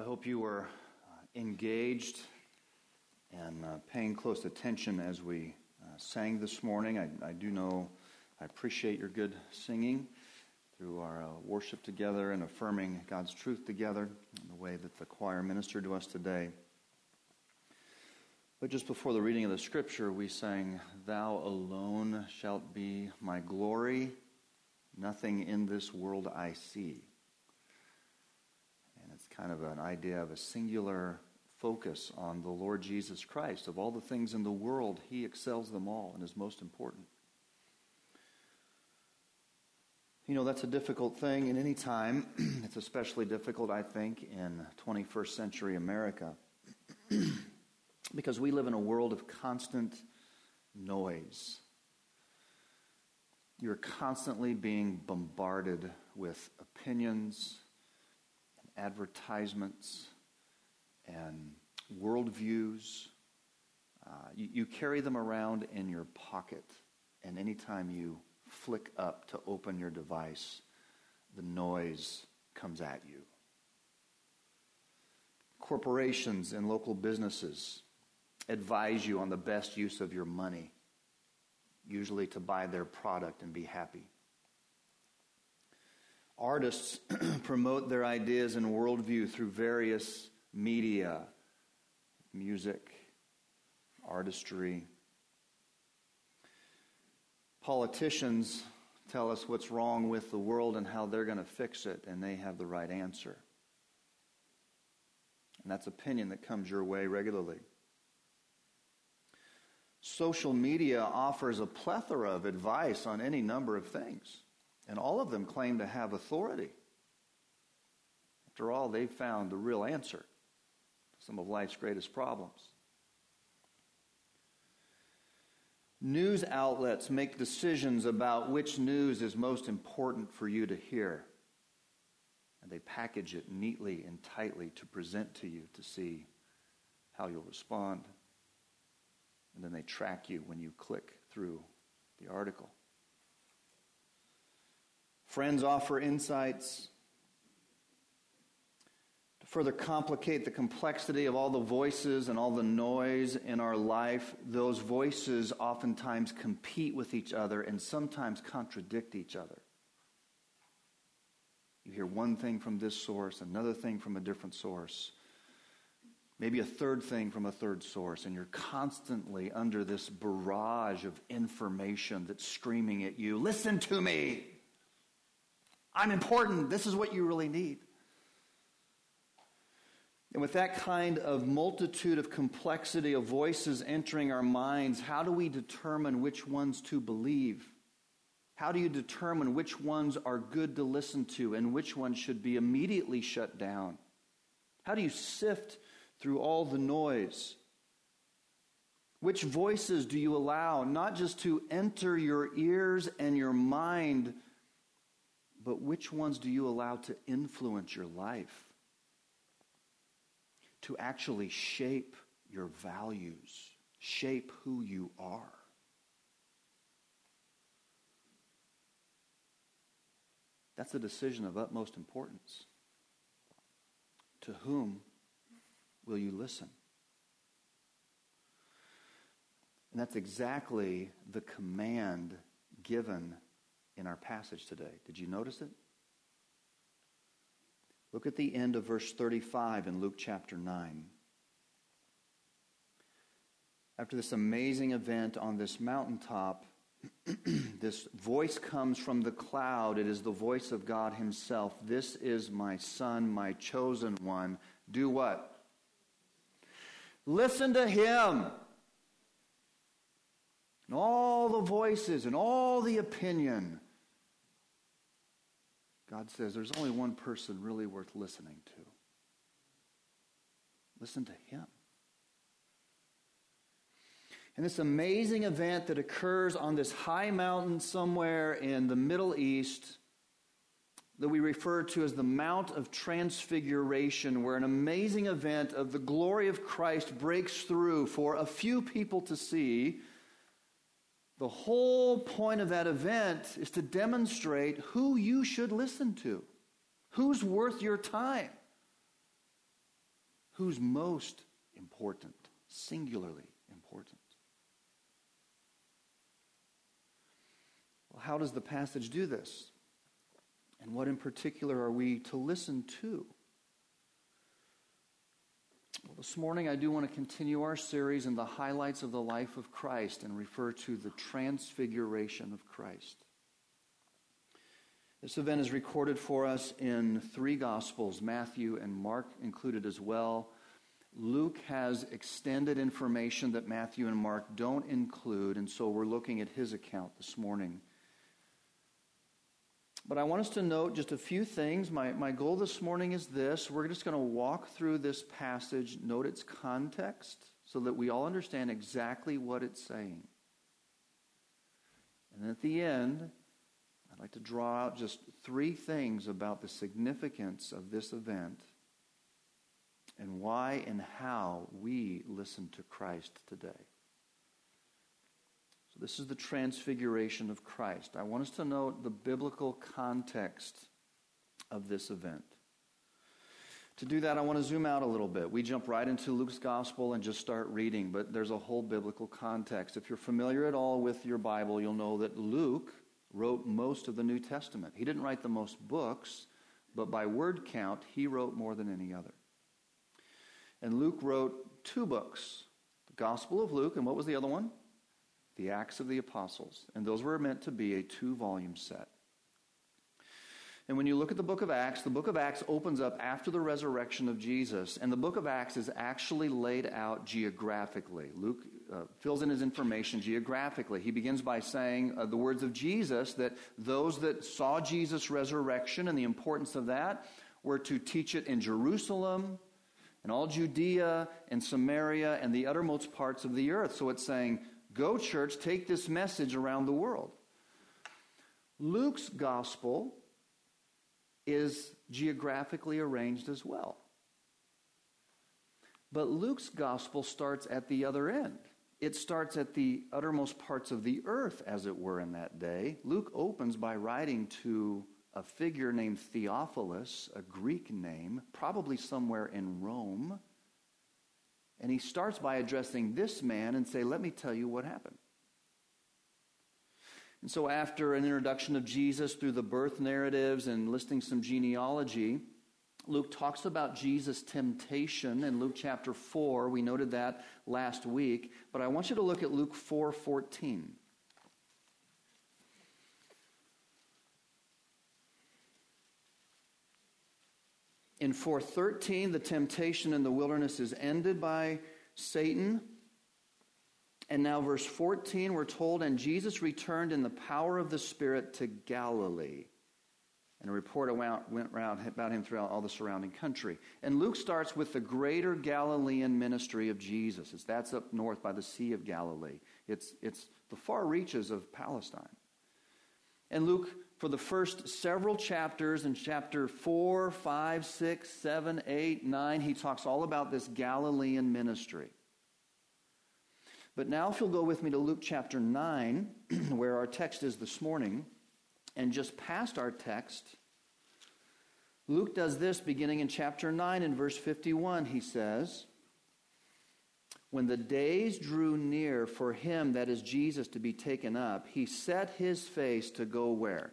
I hope you were uh, engaged and uh, paying close attention as we uh, sang this morning. I, I, do know I appreciate your good singing through our uh, worship together and affirming God's truth together in the way that the choir ministered to us today. But just before the reading of the scripture, we sang, Thou alone shalt be my glory, nothing in this world I see. Kind of an idea of a singular focus on the Lord Jesus Christ. Of all the things in the world, he excels them all and is most important. You know, that's a difficult thing in any time. it's especially difficult, I think, in 21st century America. because we live in a world of constant noise. You're constantly being bombarded with opinions, advertisements and worldviews. Uh, you, you carry them around in your pocket, and anytime you flick up to open your device, the noise comes at you. Corporations and local businesses advise you on the best use of your money, usually to buy their product and be happy. Artists promote their ideas and worldview through various media, music, artistry. Politicians tell us what's wrong with the world and how they're going to fix it, and they have the right answer. And that's opinion that comes your way regularly. Social media offers a plethora of advice on any number of things. And all of them claim to have authority. After all, they've found the real answer to some of life's greatest problems. News outlets make decisions about which news is most important for you to hear. And they package it neatly and tightly to present to you to see how you'll respond. And then they track you when you click through the article. Friends offer insights to further complicate the complexity of all the voices and all the noise in our life. Those voices oftentimes compete with each other and sometimes contradict each other. You hear one thing from this source, another thing from a different source, maybe a third thing from a third source, and you're constantly under this barrage of information that's screaming at you Listen to me! I'm important. This is what you really need. And with that kind of multitude of complexity of voices entering our minds, how do we determine which ones to believe? How do you determine which ones are good to listen to and which ones should be immediately shut down? How do you sift through all the noise? Which voices do you allow not just to enter your ears and your mind, but which ones do you allow to influence your life? To actually shape your values, shape who you are. That's a decision of utmost importance. To whom will you listen? And that's exactly the command given in our passage today. Did you notice it? Look at the end of verse 35 in Luke chapter 9. After this amazing event on this mountaintop, this voice comes from the cloud. It is the voice of God Himself. This is my Son, my chosen one. Do what? Listen to Him. And all the voices and all the opinion God says there's only one person really worth listening to. Listen to him. And this amazing event that occurs on this high mountain somewhere in the Middle East that we refer to as the Mount of Transfiguration, where an amazing event of the glory of Christ breaks through for a few people to see the whole point of that event is to demonstrate who you should listen to, who's worth your time. Who's most important? Singularly important. Well, how does the passage do this? And what in particular are we to listen to? Well, this morning I do want to continue our series in the highlights of the life of Christ and refer to the transfiguration of Christ. This event is recorded for us in three Gospels, Matthew and Mark included as well. Luke has extended information that Matthew and Mark don't include, and so we're looking at his account this morning. But I want us to note just a few things. My, my goal this morning is this we're just going to walk through this passage, note its context, so that we all understand exactly what it's saying. And at the end, I'd like to draw out just three things about the significance of this event and why and how we listen to Christ today. This is the transfiguration of Christ. I want us to note the biblical context of this event. To do that, I want to zoom out a little bit. We jump right into Luke's gospel and just start reading, but there's a whole biblical context. If you're familiar at all with your Bible, you'll know that Luke wrote most of the New Testament. He didn't write the most books, but by word count, he wrote more than any other. And Luke wrote two books the Gospel of Luke, and what was the other one? The Acts of the Apostles, and those were meant to be a two volume set. And when you look at the book of Acts, the book of Acts opens up after the resurrection of Jesus, and the book of Acts is actually laid out geographically. Luke uh, fills in his information geographically. He begins by saying uh, the words of Jesus that those that saw Jesus' resurrection and the importance of that were to teach it in Jerusalem, and all Judea and Samaria and the uttermost parts of the earth. So it's saying Go, church, take this message around the world. Luke's gospel is geographically arranged as well. But Luke's gospel starts at the other end. It starts at the uttermost parts of the earth, as it were, in that day. Luke opens by writing to a figure named Theophilus, a Greek name, probably somewhere in Rome. And he starts by addressing this man and say, "Let me tell you what happened." And so after an introduction of Jesus through the birth narratives and listing some genealogy, Luke talks about Jesus' temptation in Luke chapter 4. We noted that last week, but I want you to look at Luke 4:14. In 413, the temptation in the wilderness is ended by Satan. And now, verse 14, we're told, and Jesus returned in the power of the Spirit to Galilee. And a report went around about him throughout all the surrounding country. And Luke starts with the greater Galilean ministry of Jesus. That's up north by the Sea of Galilee. It's, it's the far reaches of Palestine. And Luke for the first several chapters, in chapter 4, 5, 6, 7, 8, 9, he talks all about this Galilean ministry. But now, if you'll go with me to Luke chapter 9, where our text is this morning, and just past our text, Luke does this beginning in chapter 9 in verse 51. He says, when the days drew near for him, that is Jesus, to be taken up, he set his face to go where?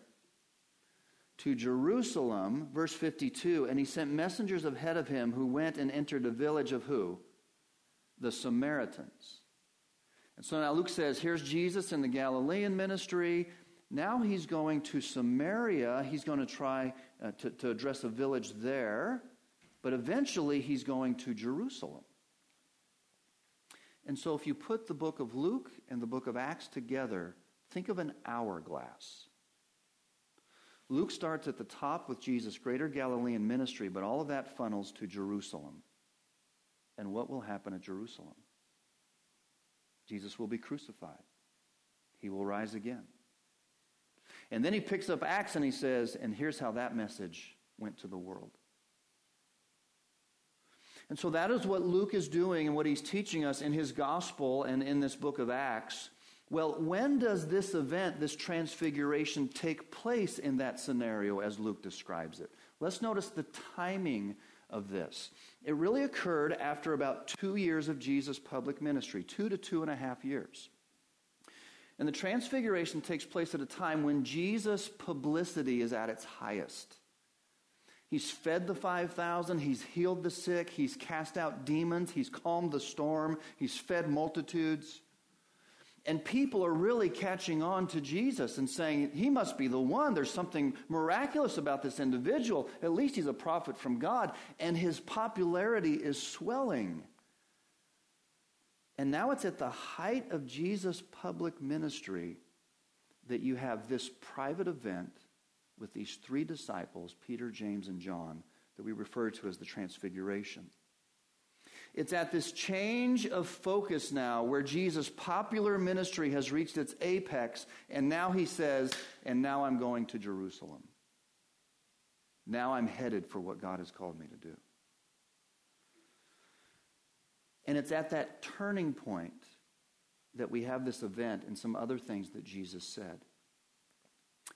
To Jerusalem, verse 52, and he sent messengers ahead of him who went and entered the village of who? The Samaritans. And so now Luke says, here's Jesus in the Galilean ministry. Now he's going to Samaria. He's going to try uh, to, to address a village there. But eventually he's going to Jerusalem. And so if you put the book of Luke and the book of Acts together, think of an hourglass. Luke starts at the top with Jesus' greater Galilean ministry, but all of that funnels to Jerusalem. And what will happen at Jerusalem? Jesus will be crucified. He will rise again. And then he picks up Acts and he says, and here's how that message went to the world. And so that is what Luke is doing and what he's teaching us in his gospel and in this book of Acts. Well, when does this event, this transfiguration, take place in that scenario as Luke describes it? Let's notice the timing of this. It really occurred after about two years of Jesus' public ministry, two to two and a half years. And the transfiguration takes place at a time when Jesus' publicity is at its highest. He's fed the 5,000, he's healed the sick, he's cast out demons, he's calmed the storm, he's fed multitudes. And people are really catching on to Jesus and saying, He must be the one. There's something miraculous about this individual. At least he's a prophet from God. And his popularity is swelling. And now it's at the height of Jesus' public ministry that you have this private event with these three disciples, Peter, James, and John, that we refer to as the Transfiguration. It's at this change of focus now where Jesus' popular ministry has reached its apex, and now he says, And now I'm going to Jerusalem. Now I'm headed for what God has called me to do. And it's at that turning point that we have this event and some other things that Jesus said.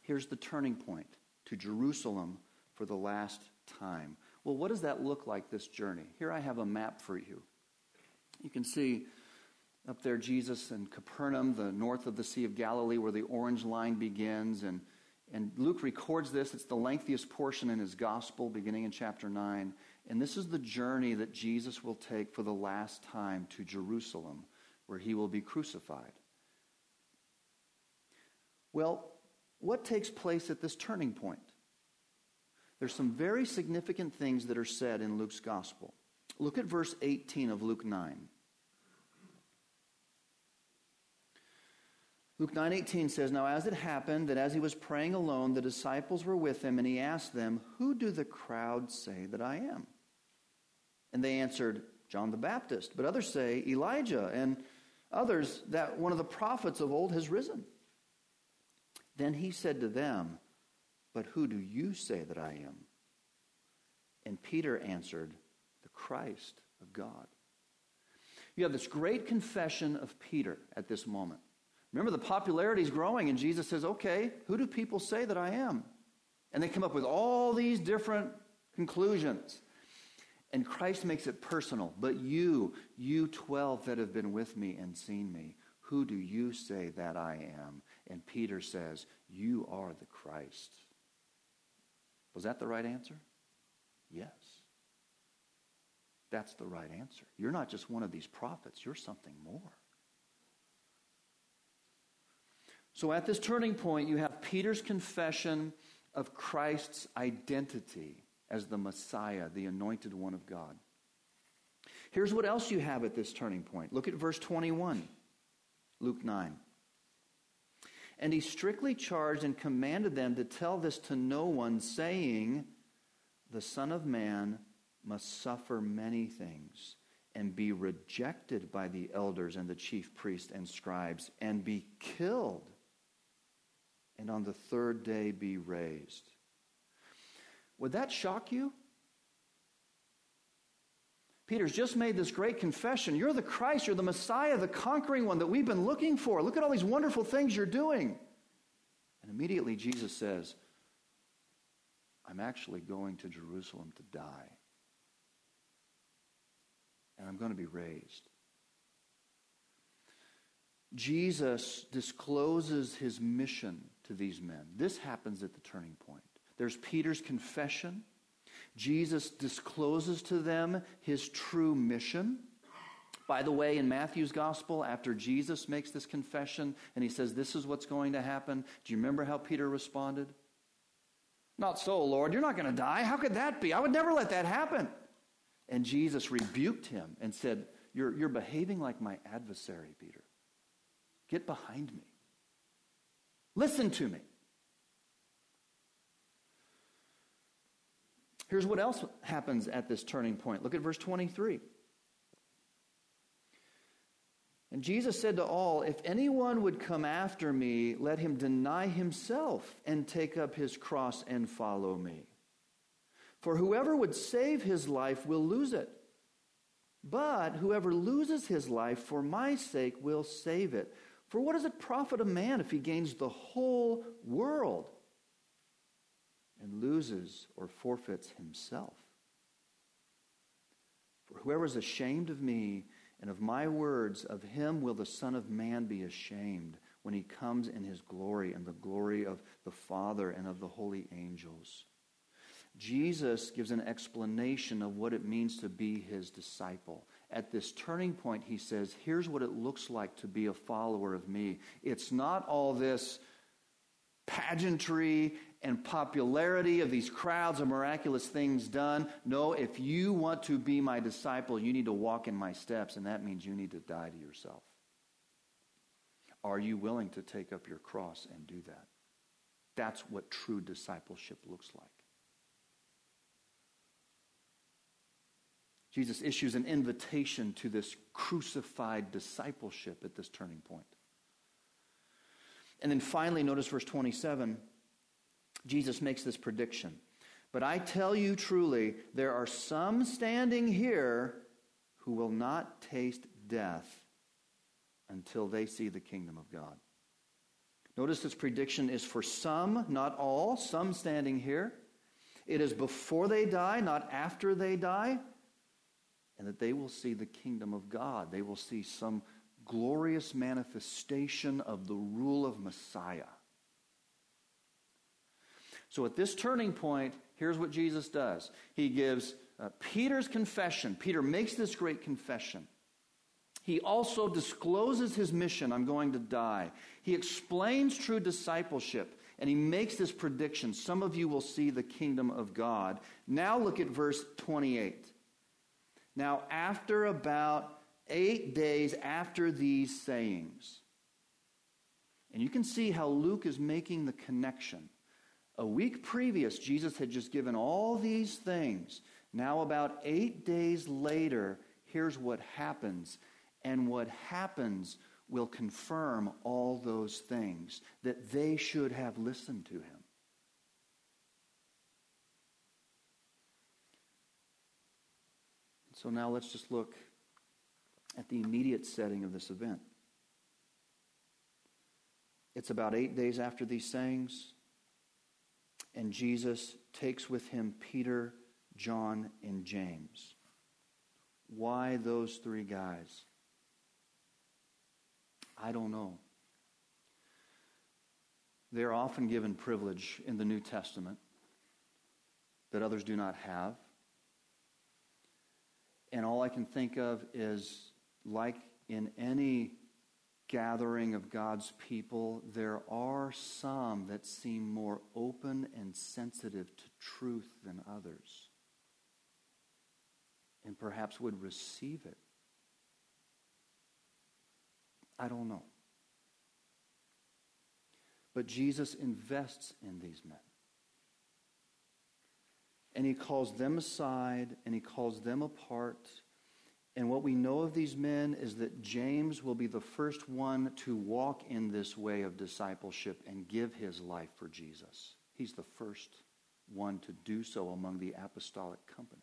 Here's the turning point to Jerusalem for the last time. Well, what does that look like, this journey? Here I have a map for you. You can see up there Jesus in Capernaum, the north of the Sea of Galilee, where the orange line begins. And, and Luke records this. It's the lengthiest portion in his gospel, beginning in chapter 9. And this is the journey that Jesus will take for the last time to Jerusalem, where he will be crucified. Well, what takes place at this turning point? There's some very significant things that are said in Luke's gospel. Look at verse 18 of Luke 9. Luke 9:18 says, "Now as it happened that as he was praying alone, the disciples were with him, and he asked them, "Who do the crowd say that I am?" And they answered, "John the Baptist, but others say Elijah, and others that one of the prophets of old has risen." Then he said to them, But who do you say that I am? And Peter answered, The Christ of God. You have this great confession of Peter at this moment. Remember, the popularity is growing, and Jesus says, Okay, who do people say that I am? And they come up with all these different conclusions. And Christ makes it personal. But you, you 12 that have been with me and seen me, who do you say that I am? And Peter says, You are the Christ. Was that the right answer? Yes. That's the right answer. You're not just one of these prophets, you're something more. So at this turning point, you have Peter's confession of Christ's identity as the Messiah, the anointed one of God. Here's what else you have at this turning point. Look at verse 21, Luke 9. And he strictly charged and commanded them to tell this to no one, saying, The Son of Man must suffer many things and be rejected by the elders and the chief priests and scribes and be killed and on the third day be raised. Would that shock you? Peter's just made this great confession. You're the Christ, you're the Messiah, the conquering one that we've been looking for. Look at all these wonderful things you're doing. And immediately Jesus says, I'm actually going to Jerusalem to die. And I'm going to be raised. Jesus discloses his mission to these men. This happens at the turning point. There's Peter's confession. Jesus discloses to them his true mission. By the way, in Matthew's gospel, after Jesus makes this confession and he says, This is what's going to happen, do you remember how Peter responded? Not so, Lord. You're not going to die. How could that be? I would never let that happen. And Jesus rebuked him and said, You're, you're behaving like my adversary, Peter. Get behind me. Listen to me. Here's what else happens at this turning point. Look at verse 23. And Jesus said to all, If anyone would come after me, let him deny himself and take up his cross and follow me. For whoever would save his life will lose it. But whoever loses his life for my sake will save it. For what does it profit a man if he gains the whole world and loses or forfeits himself. For whoever is ashamed of me and of my words, of him will the Son of Man be ashamed when he comes in his glory and the glory of the Father and of the holy angels. Jesus gives an explanation of what it means to be his disciple. At this turning point, he says, Here's what it looks like to be a follower of me. It's not all this pageantry and popularity of these crowds of miraculous things done. No, if you want to be my disciple, you need to walk in my steps, and that means you need to die to yourself. Are you willing to take up your cross and do that? That's what true discipleship looks like. Jesus issues an invitation to this crucified discipleship at this turning point. And then finally, notice verse 27. Jesus makes this prediction. But I tell you truly, there are some standing here who will not taste death until they see the kingdom of God. Notice this prediction is for some, not all, some standing here. It is before they die, not after they die, and that they will see the kingdom of God. They will see some glorious manifestation of the rule of Messiah. So at this turning point, here's what Jesus does He gives uh, Peter's confession. Peter makes this great confession. He also discloses his mission I'm going to die. He explains true discipleship and he makes this prediction some of you will see the kingdom of God. Now look at verse 28. Now, after about eight days after these sayings, and you can see how Luke is making the connection. A week previous, Jesus had just given all these things. Now, about eight days later, here's what happens. And what happens will confirm all those things that they should have listened to him. So now let's just look at the immediate setting of this event. It's about eight days after these sayings and Jesus takes with him Peter, John, and James. Why those three guys? I don't know. They're often given privilege in the New Testament that others do not have. And all I can think of is like in any gathering of God's people, there are some that seem more open and sensitive to truth than others, and perhaps would receive it. I don't know. But Jesus invests in these men. And he calls them aside and he calls them apart and what we know of these men is that James will be the first one to walk in this way of discipleship and give his life for Jesus. He's the first one to do so among the apostolic company.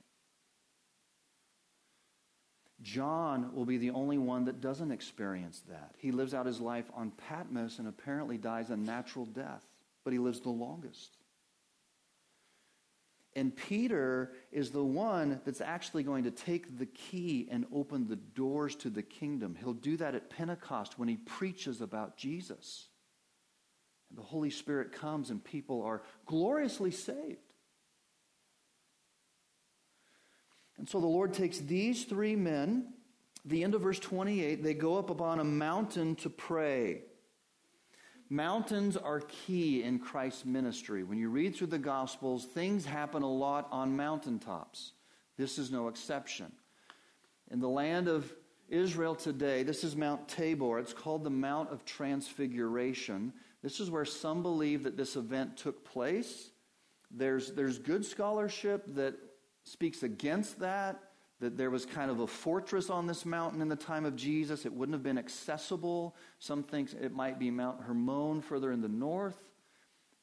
John will be the only one that doesn't experience that. He lives out his life on Patmos and apparently dies a natural death, but he lives the longest. And Peter is the one that's actually going to take the key and open the doors to the kingdom. He'll do that at Pentecost when he preaches about Jesus. And the Holy Spirit comes and people are gloriously saved. And so the Lord takes these three men, the end of verse 28, they go up upon a mountain to pray. Mountains are key in Christ's ministry. When you read through the Gospels, things happen a lot on mountaintops. This is no exception. In the land of Israel today, this is Mount Tabor. It's called the Mount of Transfiguration. This is where some believe that this event took place. There's, there's good scholarship that speaks against that that there was kind of a fortress on this mountain in the time of Jesus. It wouldn't have been accessible. Some think it might be Mount Hermon further in the north.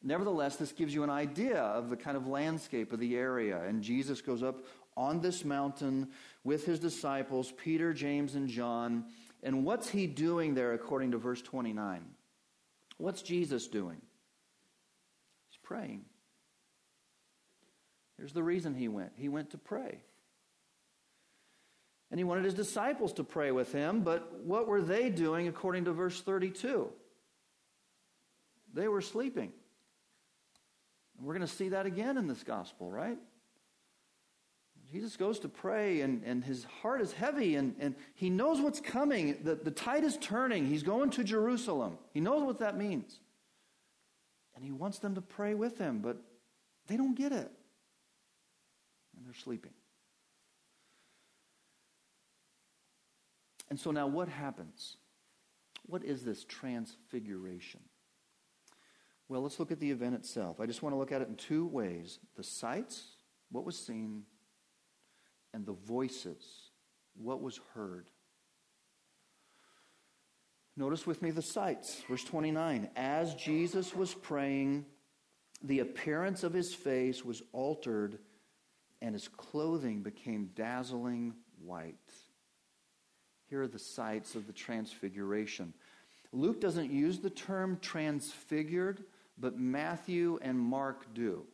Nevertheless, this gives you an idea of the kind of landscape of the area. And Jesus goes up on this mountain with his disciples, Peter, James, and John. And what's he doing there according to verse 29? What's Jesus doing? He's praying. Here's the reason he went. He went to pray. And he wanted his disciples to pray with him, but what were they doing according to verse 32? They were sleeping. And we're going to see that again in this gospel, right? Jesus goes to pray, and, and his heart is heavy, and, and he knows what's coming. The, the tide is turning. He's going to Jerusalem. He knows what that means. And he wants them to pray with him, but they don't get it. And they're sleeping. And so now what happens? What is this transfiguration? Well, let's look at the event itself. I just want to look at it in two ways the sights, what was seen, and the voices, what was heard. Notice with me the sights. Verse 29 As Jesus was praying, the appearance of his face was altered, and his clothing became dazzling white. Here are the sights of the transfiguration. Luke doesn't use the term transfigured, but Matthew and Mark do.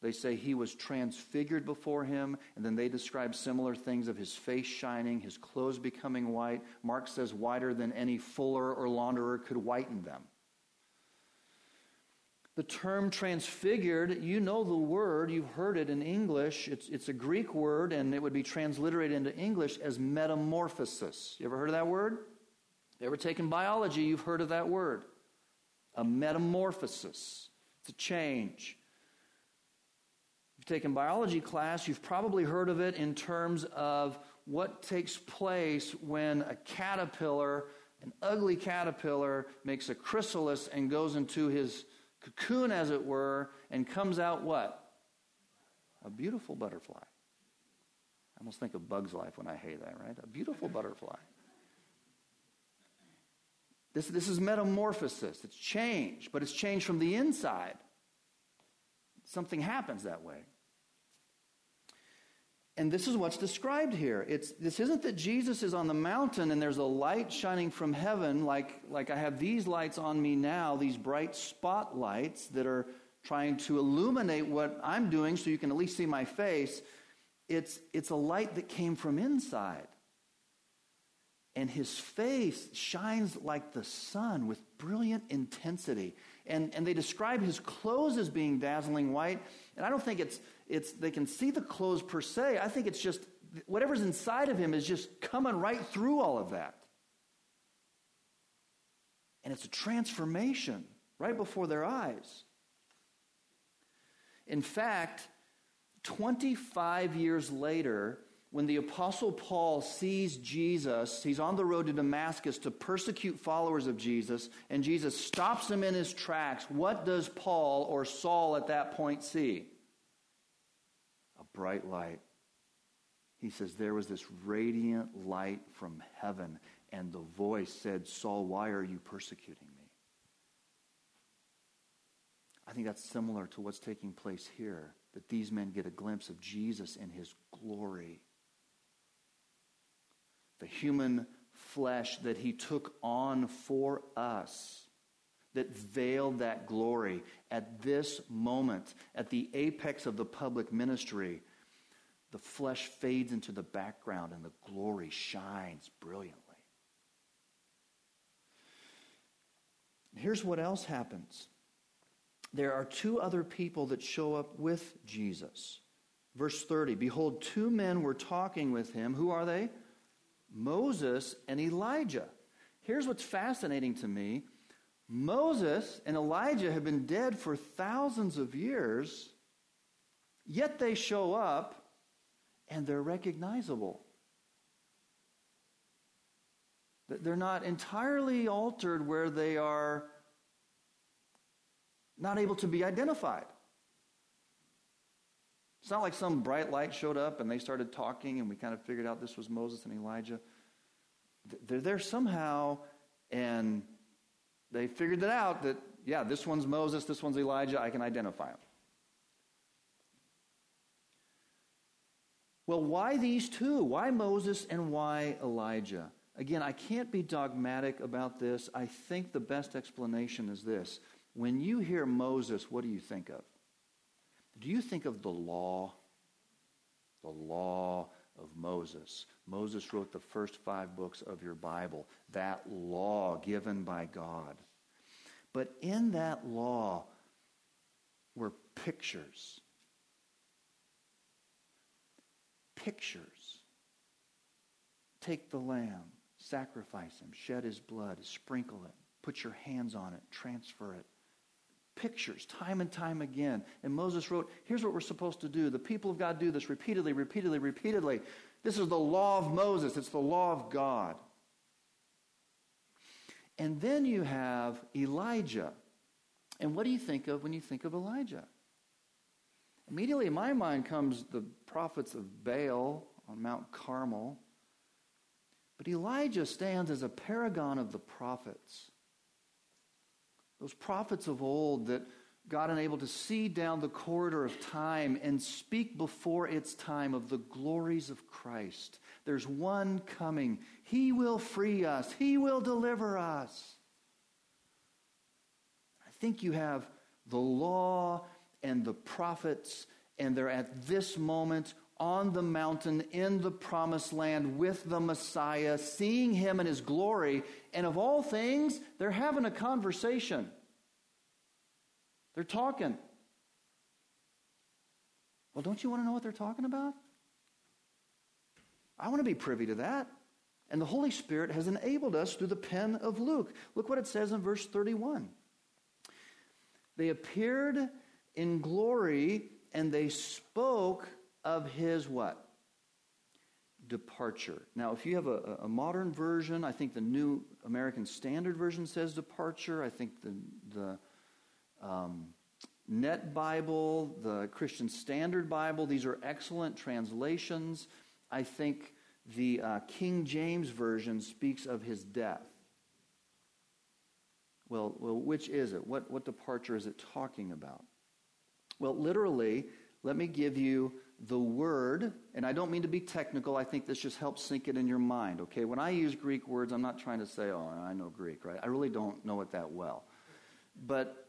They say he was transfigured before him, and then they describe similar things of his face shining, his clothes becoming white. Mark says whiter than any fuller or launderer could whiten them. The term transfigured, you know the word, you've heard it in English. It's, it's a Greek word, and it would be transliterated into English as metamorphosis. You ever heard of that word? You ever taken biology, you've heard of that word. A metamorphosis. It's a change If you've taken biology class, you've probably heard of it in terms of what takes place when a caterpillar, an ugly caterpillar, makes a chrysalis and goes into his cocoon, as it were, and comes out what? A beautiful butterfly. I almost think of Bug's Life when I hear that, right? A beautiful butterfly. This, this is metamorphosis. It's change, but it's change from the inside. Something happens that way. And this is what's described here. It's, this isn't that Jesus is on the mountain and there's a light shining from heaven, like, like I have these lights on me now, these bright spotlights that are trying to illuminate what I'm doing so you can at least see my face. It's, it's a light that came from inside. And his face shines like the sun with brilliant intensity. And, and they describe his clothes as being dazzling white. And I don't think it's it's they can see the clothes per se. I think it's just whatever's inside of him is just coming right through all of that. And it's a transformation right before their eyes. In fact, 25 years later, when the Apostle Paul sees Jesus, he's on the road to Damascus to persecute followers of Jesus, and Jesus stops him in his tracks. What does Paul or Saul at that point see? A bright light. He says, There was this radiant light from heaven, and the voice said, Saul, why are you persecuting me? I think that's similar to what's taking place here, that these men get a glimpse of Jesus in his glory. The human flesh that he took on for us that veiled that glory at this moment, at the apex of the public ministry, the flesh fades into the background and the glory shines brilliantly. Here's what else happens there are two other people that show up with Jesus. Verse 30 Behold, two men were talking with him. Who are they? Moses and Elijah. Here's what's fascinating to me Moses and Elijah have been dead for thousands of years, yet they show up and they're recognizable. They're not entirely altered where they are not able to be identified. It's not like some bright light showed up and they started talking and we kind of figured out this was Moses and Elijah. They're there somehow and they figured it out that, yeah, this one's Moses, this one's Elijah, I can identify them. Well, why these two? Why Moses and why Elijah? Again, I can't be dogmatic about this. I think the best explanation is this. When you hear Moses, what do you think of? Do you think of the law? The law of Moses. Moses wrote the first five books of your Bible, that law given by God. But in that law were pictures. Pictures. Take the lamb, sacrifice him, shed his blood, sprinkle it, put your hands on it, transfer it pictures time and time again. And Moses wrote, here's what we're supposed to do. The people of God do this repeatedly, repeatedly, repeatedly. This is the law of Moses, it's the law of God. And then you have Elijah. And what do you think of when you think of Elijah? Immediately in my mind comes the prophets of Baal on Mount Carmel. But Elijah stands as a paragon of the prophets. Those prophets of old that God enabled to see down the corridor of time and speak before its time of the glories of Christ. There's one coming. He will free us, He will deliver us. I think you have the law and the prophets, and they're at this moment on the mountain in the promised land with the Messiah, seeing him in his glory. And of all things, they're having a conversation. They're talking. Well, don't you want to know what they're talking about? I want to be privy to that. And the Holy Spirit has enabled us through the pen of Luke. Look what it says in verse 31. They appeared in glory and they spoke of his what? Departure. Now, if you have a, a, modern version, I think the New American Standard Version says departure. I think the, the um, Net Bible, the Christian Standard Bible, these are excellent translations. I think the uh, King James Version speaks of his death. Well, well, which is it? What, what departure is it talking about? Well, literally, let me give you the word, and I don't mean to be technical. I think this just helps sink it in your mind, okay? When I use Greek words, I'm not trying to say, oh, I know Greek, right? I really don't know it that well. But,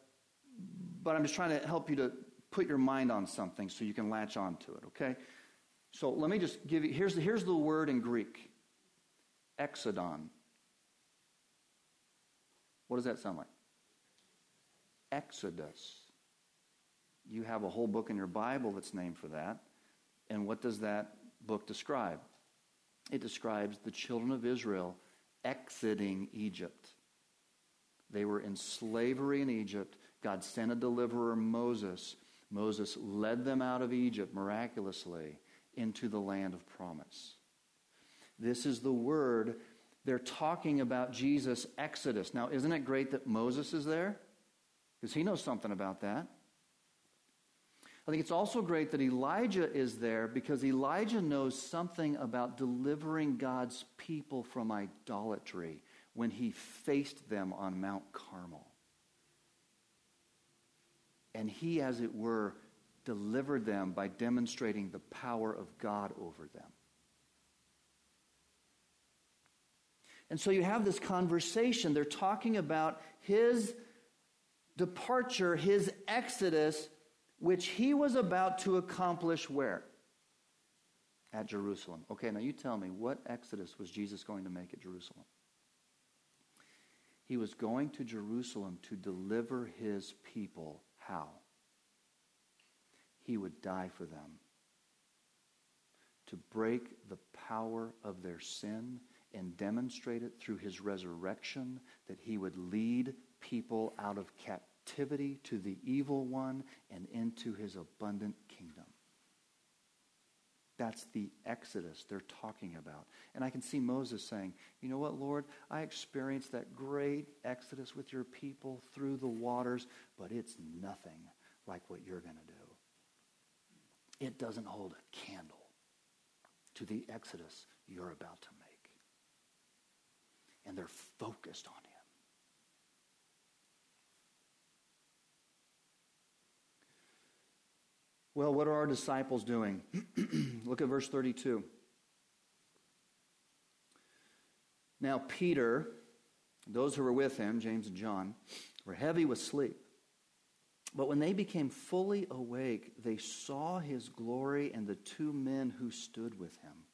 but I'm just trying to help you to put your mind on something so you can latch on to it, okay? So let me just give you, here's the, here's the word in Greek exodon. What does that sound like? Exodus. You have a whole book in your Bible that's named for that. And what does that book describe? It describes the children of Israel exiting Egypt. They were in slavery in Egypt. God sent a deliverer, Moses. Moses led them out of Egypt miraculously into the land of promise. This is the word. They're talking about Jesus' exodus. Now, isn't it great that Moses is there? Because he knows something about that. I think it's also great that Elijah is there because Elijah knows something about delivering God's people from idolatry when he faced them on Mount Carmel. And he, as it were, delivered them by demonstrating the power of God over them. And so you have this conversation. They're talking about his departure, his exodus which he was about to accomplish where? At Jerusalem. Okay, now you tell me, what exodus was Jesus going to make at Jerusalem? He was going to Jerusalem to deliver his people. How? He would die for them. To break the power of their sin and demonstrate it through his resurrection that he would lead people out of captivity captivity to the evil one and into his abundant kingdom. That's the exodus they're talking about. And I can see Moses saying, You know what, Lord? I experienced that great exodus with your people through the waters, but it's nothing like what you're going to do. It doesn't hold a candle to the exodus you're about to make. And they're focused on it. Well, what are our disciples doing? Look at verse 32. Now, Peter, those who were with him, James and John, were heavy with sleep. But when they became fully awake, they saw his glory and the two men who stood with him.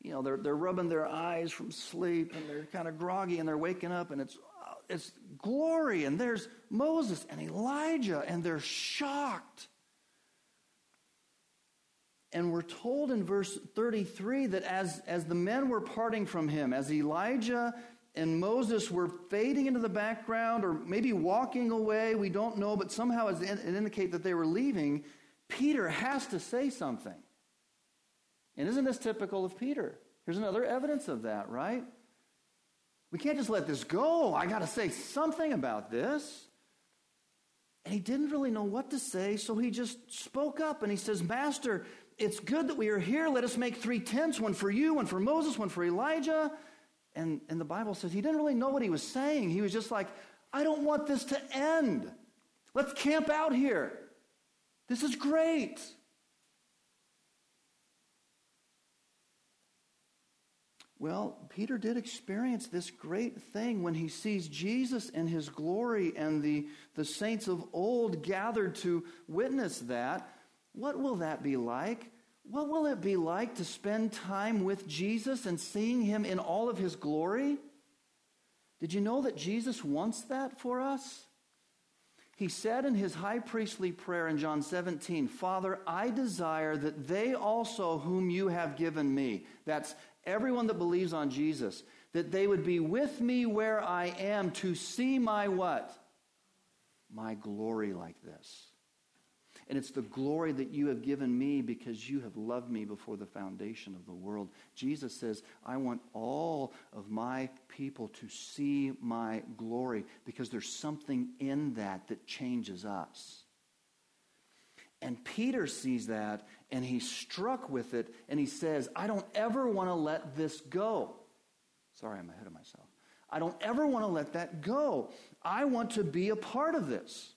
you know, they're, they're rubbing their eyes from sleep and they're kind of groggy and they're waking up and it's, uh, it's glory and there's Moses and Elijah and they're shocked. And we're told in verse 33 that as, as the men were parting from him, as Elijah and Moses were fading into the background or maybe walking away, we don't know, but somehow it indicates that they were leaving, Peter has to say something. And isn't this typical of Peter? Here's another evidence of that, right? We can't just let this go. I got to say something about this. And he didn't really know what to say, so he just spoke up and he says, Master, it's good that we are here. Let us make three tents one for you, one for Moses, one for Elijah. And, and the Bible says he didn't really know what he was saying. He was just like, I don't want this to end. Let's camp out here. This is great. Well, Peter did experience this great thing when he sees Jesus in his glory and the, the saints of old gathered to witness that. What will that be like? What will it be like to spend time with Jesus and seeing him in all of his glory? Did you know that Jesus wants that for us? He said in his high priestly prayer in John 17, Father, I desire that they also, whom you have given me, that's everyone that believes on Jesus, that they would be with me where I am to see my what? My glory like this. And it's the glory that you have given me because you have loved me before the foundation of the world. Jesus says, I want all of my people to see my glory because there's something in that that changes us. And Peter sees that and he's struck with it and he says, I don't ever want to let this go. Sorry, I'm ahead of myself. I don't ever want to let that go. I want to be a part of this.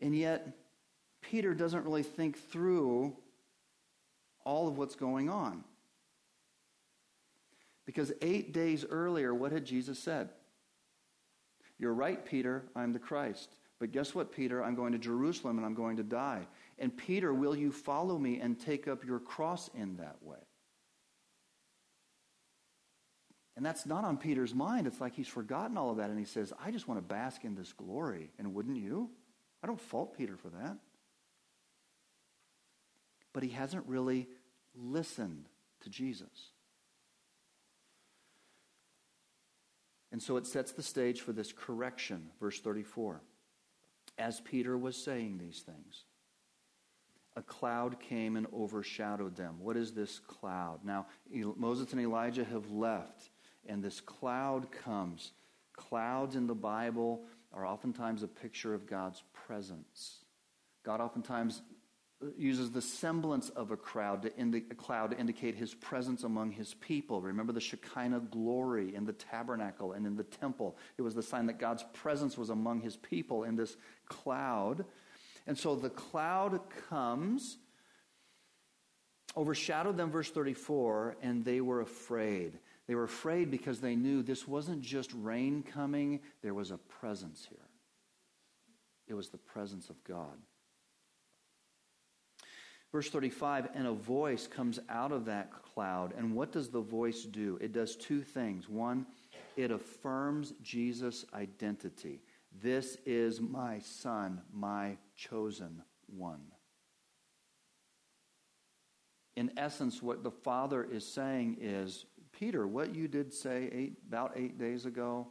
And yet, Peter doesn't really think through all of what's going on. Because eight days earlier, what had Jesus said? You're right, Peter, I'm the Christ. But guess what, Peter? I'm going to Jerusalem and I'm going to die. And Peter, will you follow me and take up your cross in that way? And that's not on Peter's mind. It's like he's forgotten all of that and he says, I just want to bask in this glory. And wouldn't you? I don't fault Peter for that. But he hasn't really listened to Jesus. And so it sets the stage for this correction, verse 34. As Peter was saying these things, a cloud came and overshadowed them. What is this cloud? Now, Moses and Elijah have left, and this cloud comes. Clouds in the Bible are oftentimes a picture of God's presence. God oftentimes uses the semblance of a crowd to indi- a cloud to indicate his presence among his people. Remember the Shekinah glory in the tabernacle and in the temple. It was the sign that God's presence was among his people in this cloud. And so the cloud comes, overshadowed them, verse 34, and they were afraid. They were afraid because they knew this wasn't just rain coming, there was a presence here. It was the presence of God. Verse 35 and a voice comes out of that cloud. And what does the voice do? It does two things. One, it affirms Jesus' identity. This is my son, my chosen one. In essence, what the Father is saying is Peter, what you did say eight, about eight days ago,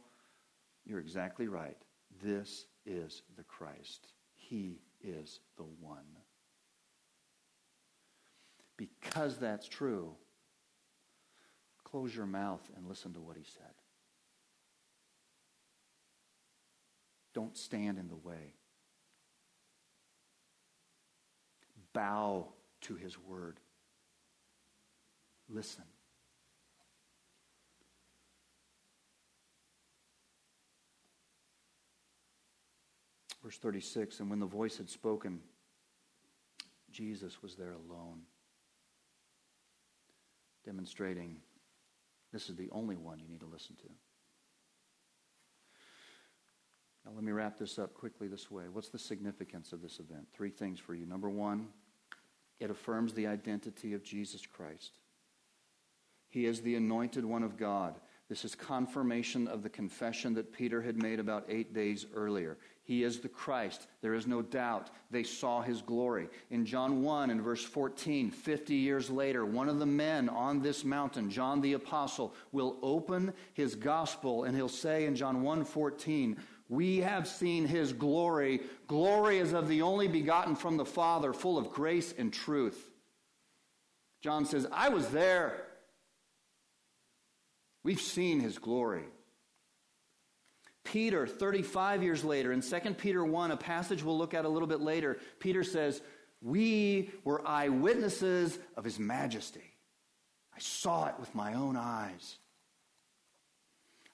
you're exactly right. This is the Christ. He is the one. Because that's true, close your mouth and listen to what he said. Don't stand in the way. Bow to his word. Listen. Verse 36 And when the voice had spoken, Jesus was there alone, demonstrating this is the only one you need to listen to. Now, let me wrap this up quickly this way. What's the significance of this event? Three things for you. Number one, It affirms the identity of Jesus Christ. He is the anointed one of God. This is confirmation of the confession that Peter had made about eight days earlier. He is the Christ. There is no doubt. They saw his glory. In John 1 and verse 14, 50 years later, one of the men on this mountain, John the apostle, will open his gospel and he'll say in John 1 14, we have seen his glory. Glory is of the only begotten from the Father, full of grace and truth. John says, I was there. We've seen his glory. Peter, 35 years later, in 2 Peter 1, a passage we'll look at a little bit later, Peter says, We were eyewitnesses of his majesty. I saw it with my own eyes.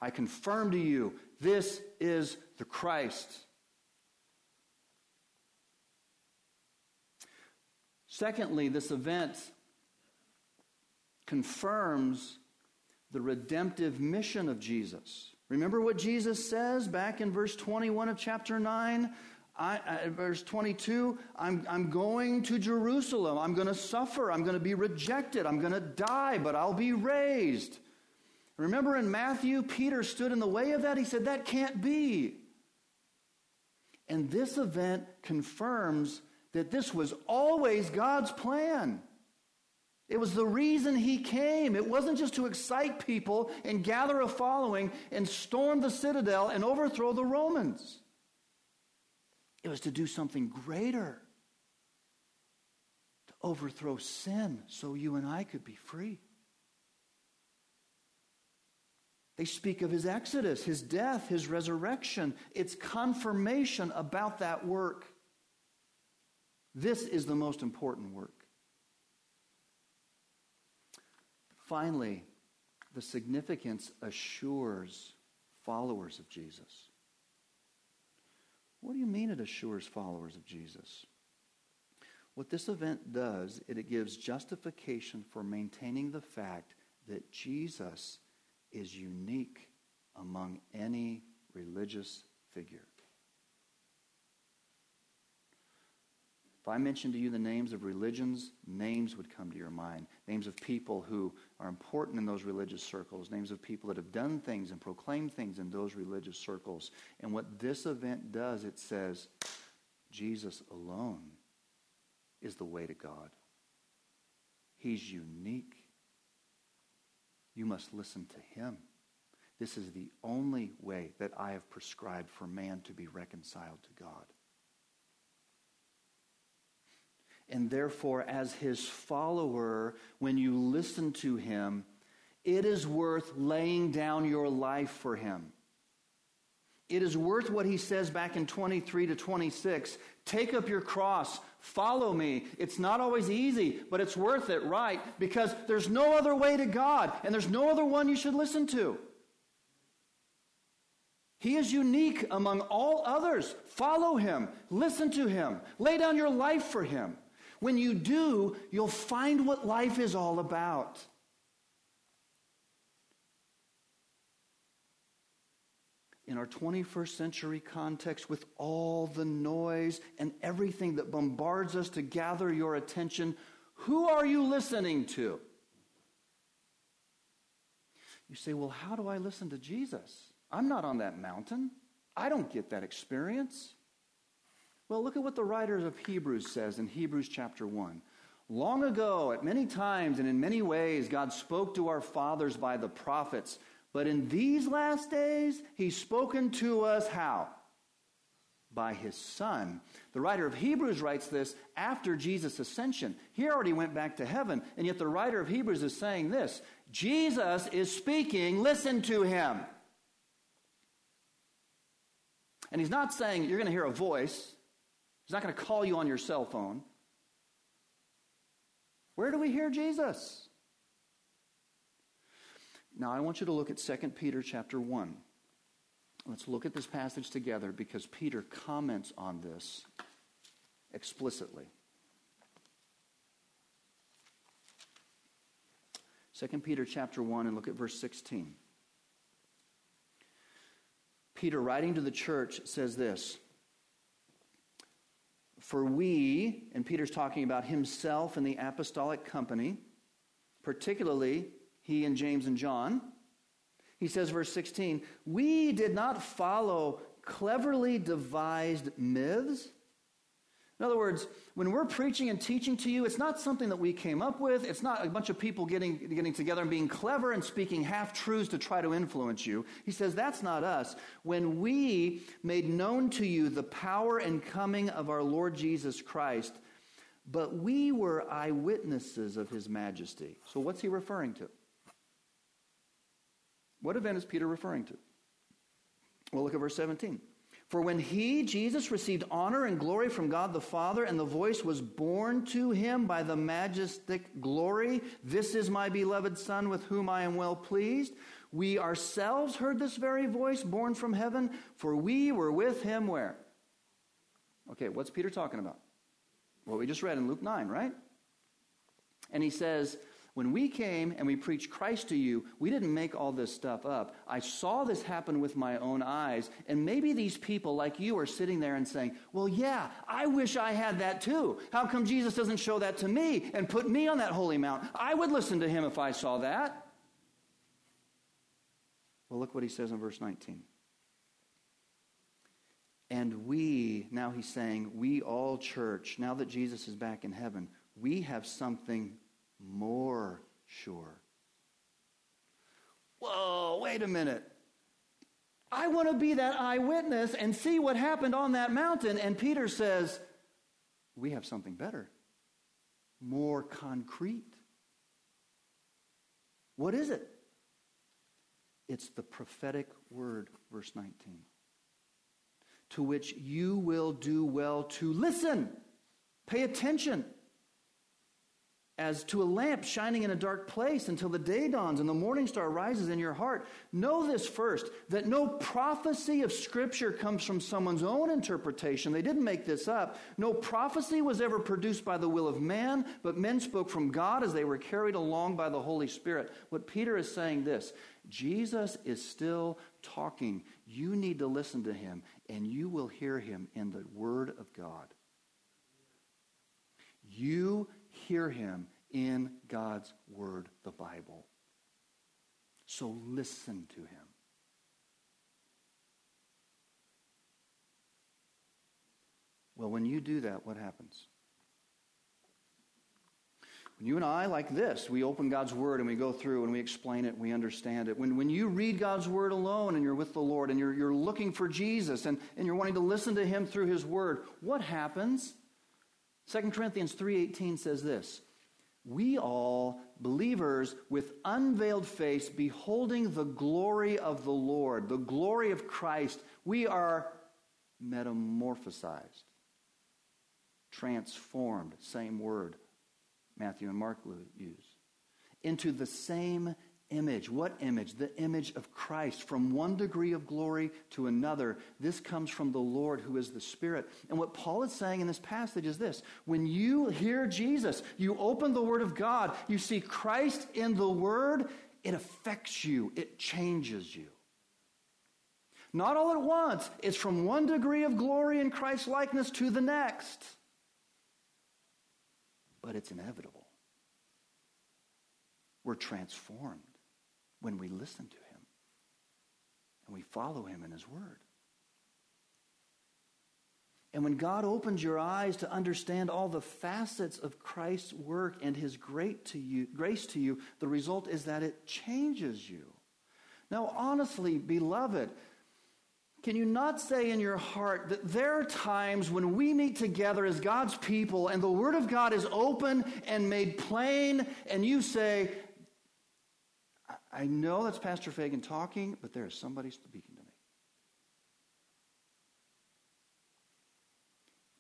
I confirm to you, this is the Christ. Secondly, this event confirms the redemptive mission of Jesus. Remember what Jesus says back in verse 21 of chapter 9? I, uh, verse 22 I'm, I'm going to Jerusalem. I'm going to suffer. I'm going to be rejected. I'm going to die, but I'll be raised. Remember in Matthew, Peter stood in the way of that? He said, That can't be. And this event confirms that this was always God's plan. It was the reason he came. It wasn't just to excite people and gather a following and storm the citadel and overthrow the Romans. It was to do something greater to overthrow sin so you and I could be free. They speak of his exodus, his death, his resurrection. It's confirmation about that work. This is the most important work. Finally, the significance assures followers of Jesus. What do you mean it assures followers of Jesus? What this event does, it gives justification for maintaining the fact that Jesus is unique among any religious figure. If I mentioned to you the names of religions, names would come to your mind. Names of people who are important in those religious circles, names of people that have done things and proclaimed things in those religious circles. And what this event does, it says, Jesus alone is the way to God. He's unique. You must listen to him. This is the only way that I have prescribed for man to be reconciled to God. And therefore, as his follower, when you listen to him, it is worth laying down your life for him. It is worth what he says back in 23 to 26 take up your cross, follow me. It's not always easy, but it's worth it, right? Because there's no other way to God, and there's no other one you should listen to. He is unique among all others. Follow him, listen to him, lay down your life for him. When you do, you'll find what life is all about. In our 21st century context, with all the noise and everything that bombards us to gather your attention, who are you listening to? You say, well, how do I listen to Jesus? I'm not on that mountain. I don't get that experience. Well, look at what the writer of Hebrews says in Hebrews chapter 1. Long ago, at many times and in many ways, God spoke to our fathers by the prophets. But in these last days, He's spoken to us how? By His Son. The writer of Hebrews writes this after Jesus' ascension. He already went back to heaven, and yet the writer of Hebrews is saying this Jesus is speaking, listen to Him. And He's not saying you're going to hear a voice. He's not going to call you on your cell phone. Where do we hear Jesus? Now I want you to look at 2 Peter chapter 1. Let's look at this passage together because Peter comments on this explicitly. 2 Peter chapter 1 and look at verse 16. Peter writing to the church says this For we, and Peter's talking about himself and the apostolic company, particularly he and James and John. He says, verse 16, we did not follow cleverly devised myths in other words, when we're preaching and teaching to you, it's not something that we came up with. It's not a bunch of people getting, getting together and being clever and speaking half truths to try to influence you. He says, that's not us. When we made known to you the power and coming of our Lord Jesus Christ, but we were eyewitnesses of his majesty. So what's he referring to? What event is Peter referring to? Well, look at verse 17. For when he, Jesus, received honor and glory from God the Father, and the voice was borne to him by the majestic glory, This is my beloved Son with whom I am well pleased. We ourselves heard this very voice borne from heaven, for we were with him where? Okay, what's Peter talking about? What we just read in Luke 9, right? And he says, when we came and we preached Christ to you, we didn't make all this stuff up. I saw this happen with my own eyes. And maybe these people, like you, are sitting there and saying, Well, yeah, I wish I had that too. How come Jesus doesn't show that to me and put me on that holy mount? I would listen to him if I saw that. Well, look what he says in verse 19. And we, now he's saying, we all church, now that Jesus is back in heaven, we have something more sure. Whoa, wait a minute. I want to be that eyewitness and see what happened on that mountain. And Peter says, We have something better, more concrete. What is it? It's the prophetic word, verse 19, to which you will do well to listen, pay attention as to a lamp shining in a dark place until the day dawns and the morning star rises in your heart. Know this first that no prophecy of Scripture comes from someone's own interpretation. They didn't make this up. No prophecy was ever produced by the will of man, but men spoke from God as they were carried along by the Holy Spirit. What Peter is saying this Jesus is still talking. You need to listen to him, and you will hear him in the Word of God. You hear him in God's Word, the Bible. So listen to him. Well, when you do that, what happens? When you and I, like this, we open God's Word and we go through and we explain it and we understand it. When, when you read God's Word alone and you're with the Lord and you're, you're looking for Jesus and, and you're wanting to listen to Him through His Word, what happens? 2 Corinthians 3.18 says this, We all, believers, with unveiled face, beholding the glory of the Lord, the glory of Christ, we are metamorphosized, transformed, same word Matthew and Mark use, into the same image. What image? The image of Christ. From one degree of glory to another. This comes from the Lord who is the Spirit. And what Paul is saying in this passage is this when you hear Jesus, you open the Word of God, you see Christ in the Word, it affects you, it changes you. Not all at once, it's from one degree of glory in Christ's likeness to the next. But it's inevitable. We're transformed when we listen to him and we follow him in his word. And when God opens your eyes to understand all the facets of Christ's work and his great to you, grace to you, the result is that it changes you. Now, honestly, beloved, can you not say in your heart that there are times when we meet together as God's people and the Word of God is open and made plain, and you say, I know that's Pastor Fagan talking, but there is somebody speaking to me.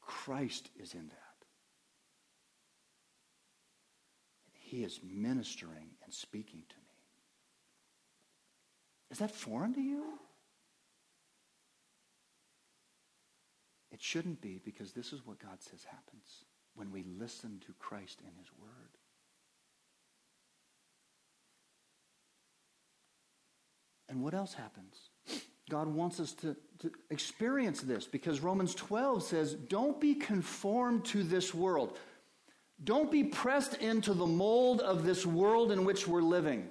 Christ is in that. And he is ministering and speaking to me. Is that foreign to you? It shouldn't be because this is what God says happens when we listen to Christ in his word. And what else happens? God wants us to, to experience this because Romans 12 says, Don't be conformed to this world. Don't be pressed into the mold of this world in which we're living.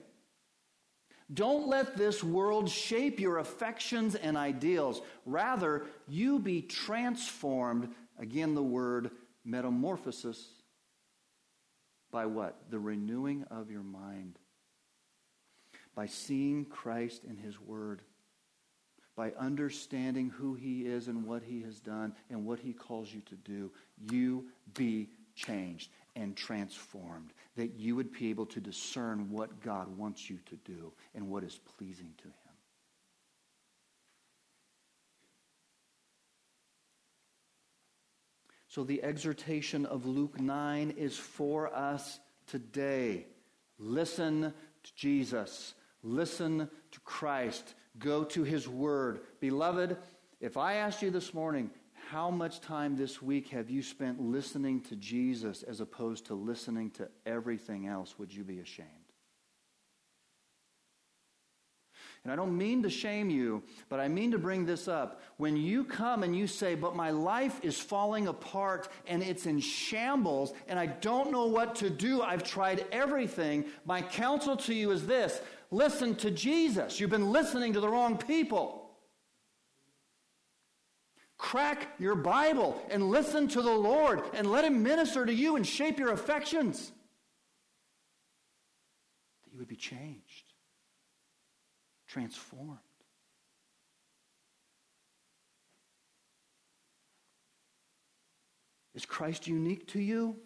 Don't let this world shape your affections and ideals. Rather, you be transformed, again, the word metamorphosis, by what? The renewing of your mind. By seeing Christ in His Word by understanding who he is and what he has done and what he calls you to do, you be changed and transformed, that you would be able to discern what God wants you to do and what is pleasing to him. So the exhortation of Luke 9 is for us today. Listen to Jesus. Listen to Christ. Go to his word. Beloved, if I asked you this morning, how much time this week have you spent listening to Jesus as opposed to listening to everything else, would you be ashamed? And I don't mean to shame you, but I mean to bring this up. When you come and you say, But my life is falling apart and it's in shambles and I don't know what to do, I've tried everything, my counsel to you is this listen to Jesus. You've been listening to the wrong people. Crack your Bible and listen to the Lord and let Him minister to you and shape your affections. That you would be changed, transformed. Is Christ unique to you?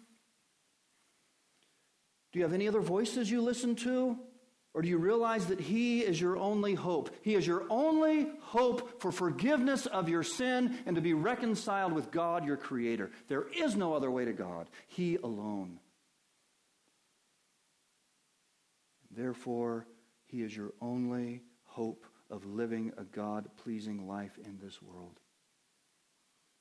Do you have any other voices you listen to? Or do you realize that He is your only hope? He is your only hope for forgiveness of your sin and to be reconciled with God, your Creator. There is no other way to God, He alone. Therefore, He is your only hope of living a God pleasing life in this world.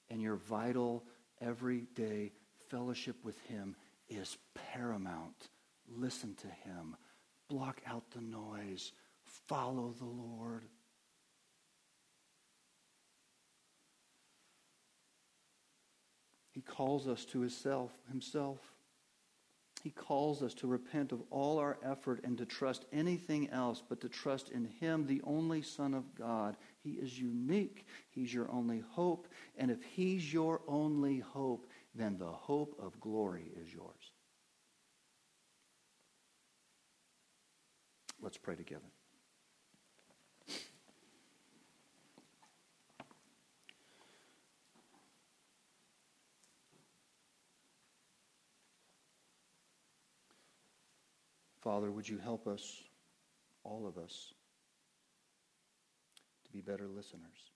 And your vital, everyday fellowship with Him is paramount. Listen to Him Block out the noise. Follow the Lord. He calls us to his self, himself. He calls us to repent of all our effort and to trust anything else but to trust in Him, the only Son of God. He is unique. He's your only hope. And if He's your only hope, then the hope of glory is yours. Let's pray together. Father, would you help us, all of us, to be better listeners?